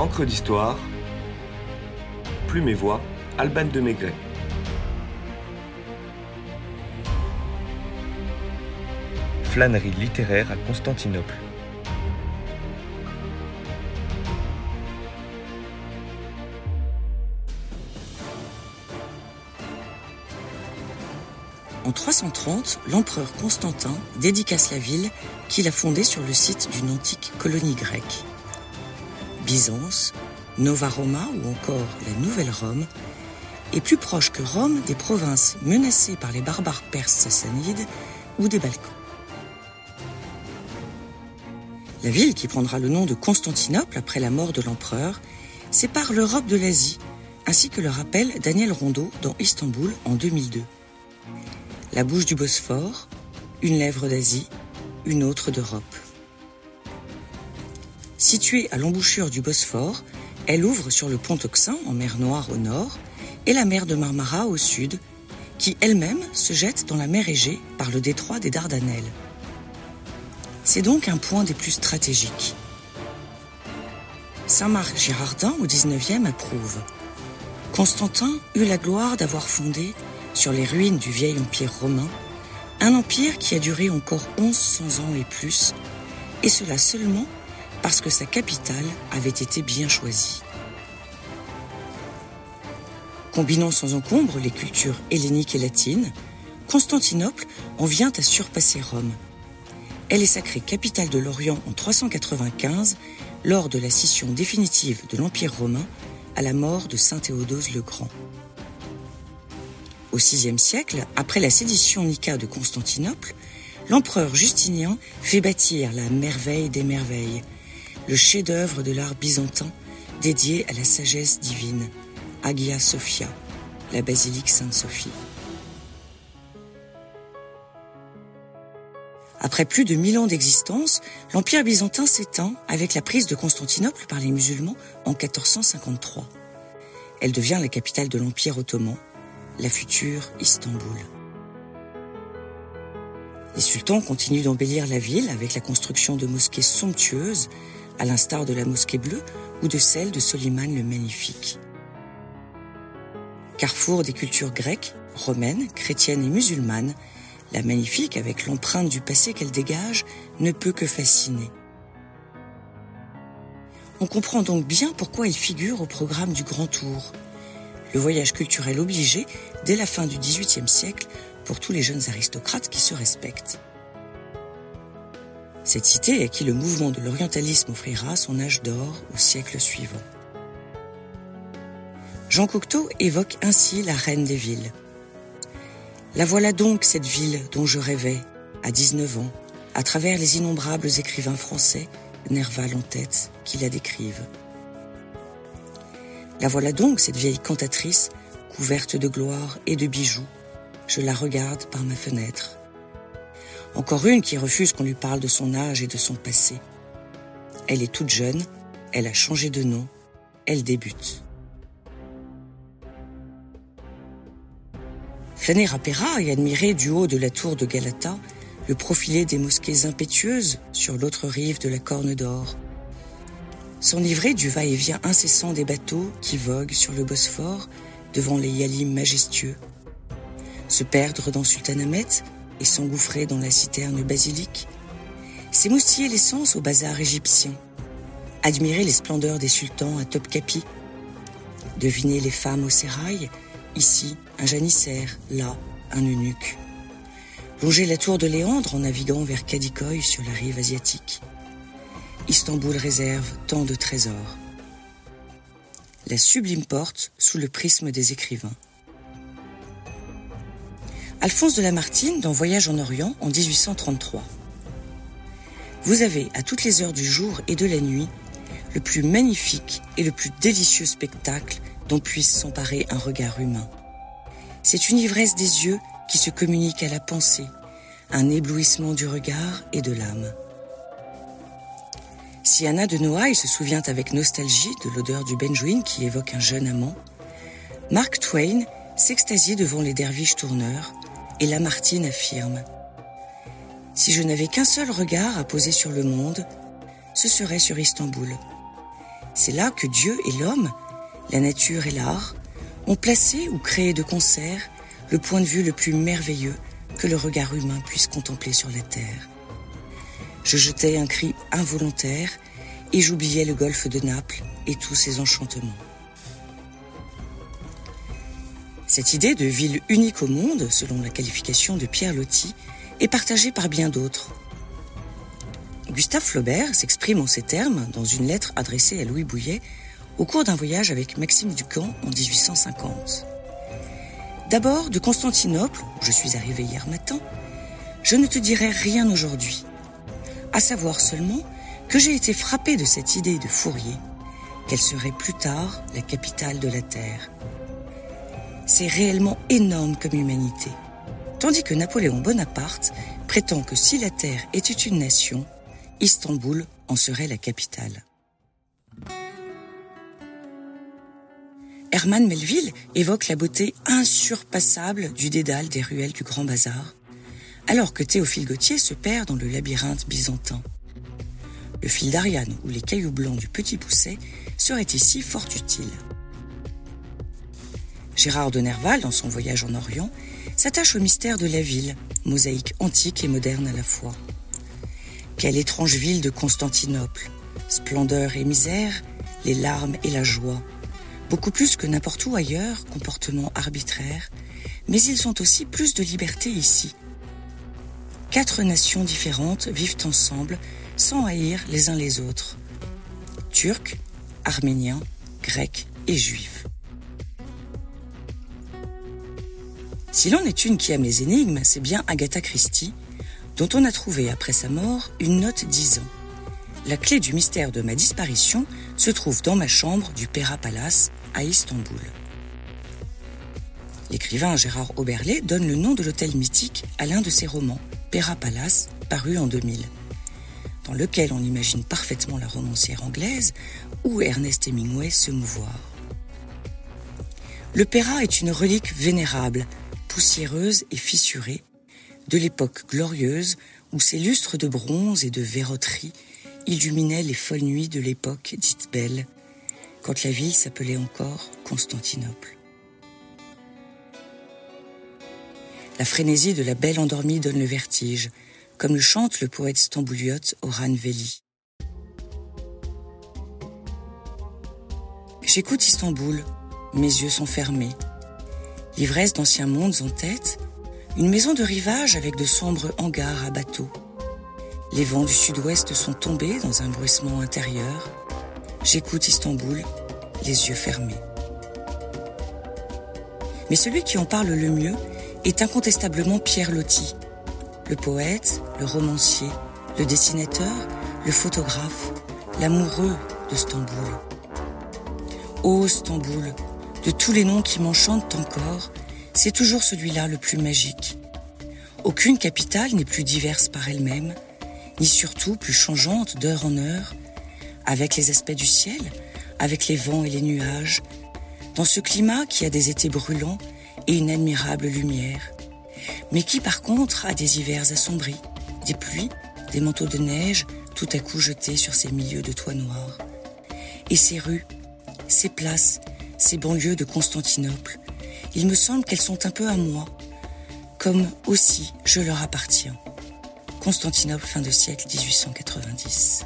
Encre d'histoire, Plume et Voix, Alban de Maigret. Flânerie littéraire à Constantinople. En 330, l'empereur Constantin dédicace la ville qu'il a fondée sur le site d'une antique colonie grecque. Byzance, Nova Roma ou encore la Nouvelle Rome est plus proche que Rome des provinces menacées par les barbares perses sassanides ou des Balkans. La ville, qui prendra le nom de Constantinople après la mort de l'empereur, sépare l'Europe de l'Asie, ainsi que le rappelle Daniel Rondeau dans Istanbul en 2002. La bouche du Bosphore, une lèvre d'Asie, une autre d'Europe. Située à l'embouchure du Bosphore, elle ouvre sur le pont Euxin en mer Noire au nord et la mer de Marmara au sud, qui elle-même se jette dans la mer Égée par le détroit des Dardanelles. C'est donc un point des plus stratégiques. Saint-Marc Girardin au XIXe approuve. Constantin eut la gloire d'avoir fondé, sur les ruines du vieil empire romain, un empire qui a duré encore 1100 ans et plus, et cela seulement parce que sa capitale avait été bien choisie. Combinant sans encombre les cultures helléniques et latines, Constantinople en vient à surpasser Rome. Elle est sacrée capitale de l'Orient en 395 lors de la scission définitive de l'Empire romain à la mort de Saint Théodose le Grand. Au VIe siècle, après la sédition Nika de Constantinople, l'empereur Justinien fait bâtir la merveille des merveilles, le chef-d'œuvre de l'art byzantin dédié à la sagesse divine, Hagia Sophia, la basilique Sainte-Sophie. Après plus de mille ans d'existence, l'Empire byzantin s'éteint avec la prise de Constantinople par les musulmans en 1453. Elle devient la capitale de l'Empire ottoman, la future Istanbul. Les sultans continuent d'embellir la ville avec la construction de mosquées somptueuses, à l'instar de la mosquée bleue ou de celle de Soliman le Magnifique. Carrefour des cultures grecques, romaines, chrétiennes et musulmanes, la magnifique, avec l'empreinte du passé qu'elle dégage, ne peut que fasciner. On comprend donc bien pourquoi elle figure au programme du Grand Tour, le voyage culturel obligé dès la fin du XVIIIe siècle pour tous les jeunes aristocrates qui se respectent. Cette cité à qui le mouvement de l'orientalisme offrira son âge d'or au siècle suivant. Jean Cocteau évoque ainsi la reine des villes. La voilà donc cette ville dont je rêvais, à 19 ans, à travers les innombrables écrivains français, Nerval en tête, qui la décrivent. La voilà donc cette vieille cantatrice, couverte de gloire et de bijoux. Je la regarde par ma fenêtre. Encore une qui refuse qu'on lui parle de son âge et de son passé. Elle est toute jeune, elle a changé de nom, elle débute. Flâner à Péra et admirer du haut de la tour de Galata le profilé des mosquées impétueuses sur l'autre rive de la Corne d'Or. S'enivrer du va-et-vient incessant des bateaux qui voguent sur le Bosphore devant les yalim majestueux. Se perdre dans Sultanahmet et s'engouffrer dans la citerne basilique. S'émoustiller l'essence au bazar égyptien. Admirer les splendeurs des sultans à Topkapi. Deviner les femmes au sérail Ici, un janissaire, là, un eunuque. Longer la tour de Léandre en naviguant vers Kadikoy sur la rive asiatique. Istanbul réserve tant de trésors. La sublime porte sous le prisme des écrivains. Alphonse de Lamartine dans Voyage en Orient en 1833. Vous avez à toutes les heures du jour et de la nuit le plus magnifique et le plus délicieux spectacle dont puisse s'emparer un regard humain. C'est une ivresse des yeux qui se communique à la pensée, un éblouissement du regard et de l'âme. Si Anna de Noailles se souvient avec nostalgie de l'odeur du benjoin qui évoque un jeune amant, Mark Twain s'extasie devant les derviches tourneurs et Lamartine affirme Si je n'avais qu'un seul regard à poser sur le monde, ce serait sur Istanbul. C'est là que Dieu et l'homme, la nature et l'art, ont placé ou créé de concert le point de vue le plus merveilleux que le regard humain puisse contempler sur la terre. Je jetais un cri involontaire et j'oubliais le golfe de Naples et tous ses enchantements. Cette idée de ville unique au monde, selon la qualification de Pierre Loti, est partagée par bien d'autres. Gustave Flaubert s'exprime en ces termes dans une lettre adressée à Louis Bouillet au cours d'un voyage avec Maxime Ducamp en 1850. D'abord, de Constantinople, où je suis arrivé hier matin, je ne te dirai rien aujourd'hui, à savoir seulement que j'ai été frappé de cette idée de Fourier, qu'elle serait plus tard la capitale de la Terre. C'est réellement énorme comme humanité, tandis que Napoléon Bonaparte prétend que si la Terre était une nation, Istanbul en serait la capitale. Herman Melville évoque la beauté insurpassable du dédale des ruelles du Grand Bazar, alors que Théophile Gautier se perd dans le labyrinthe byzantin. Le fil d'Ariane ou les cailloux blancs du Petit Pousset seraient ici fort utiles. Gérard de Nerval, dans son voyage en Orient, s'attache au mystère de la ville, mosaïque antique et moderne à la fois. Quelle étrange ville de Constantinople, splendeur et misère, les larmes et la joie, beaucoup plus que n'importe où ailleurs, comportement arbitraire, mais ils sont aussi plus de liberté ici. Quatre nations différentes vivent ensemble sans haïr les uns les autres. Turcs, Arméniens, Grecs et Juifs. Si l'on est une qui aime les énigmes, c'est bien Agatha Christie, dont on a trouvé après sa mort une note disant La clé du mystère de ma disparition se trouve dans ma chambre du Pera Palace à Istanbul. L'écrivain Gérard Oberlé donne le nom de l'hôtel mythique à l'un de ses romans, Pera Palace, paru en 2000, dans lequel on imagine parfaitement la romancière anglaise ou Ernest Hemingway se mouvoir. Le Pera est une relique vénérable, poussiéreuse et fissurée, de l'époque glorieuse où ses lustres de bronze et de verroterie illuminaient les folles nuits de l'époque dite belle, quand la ville s'appelait encore Constantinople. La frénésie de la belle endormie donne le vertige, comme le chante le poète stambouliote Oran Veli. J'écoute Istanbul, mes yeux sont fermés. L'ivresse d'anciens mondes en tête, une maison de rivage avec de sombres hangars à bateaux. Les vents du sud-ouest sont tombés dans un bruissement intérieur. J'écoute Istanbul, les yeux fermés. Mais celui qui en parle le mieux est incontestablement Pierre Loti, le poète, le romancier, le dessinateur, le photographe, l'amoureux de Stamboul. Ô Stamboul, de tous les noms qui m'enchantent encore, c'est toujours celui-là le plus magique. Aucune capitale n'est plus diverse par elle-même, ni surtout plus changeante d'heure en heure, avec les aspects du ciel, avec les vents et les nuages, dans ce climat qui a des étés brûlants et une admirable lumière, mais qui par contre a des hivers assombris, des pluies, des manteaux de neige tout à coup jetés sur ces milieux de toits noirs. Et ces rues, ces places, ces banlieues de Constantinople, il me semble qu'elles sont un peu à moi, comme aussi je leur appartiens. Constantinople, fin de siècle 1890.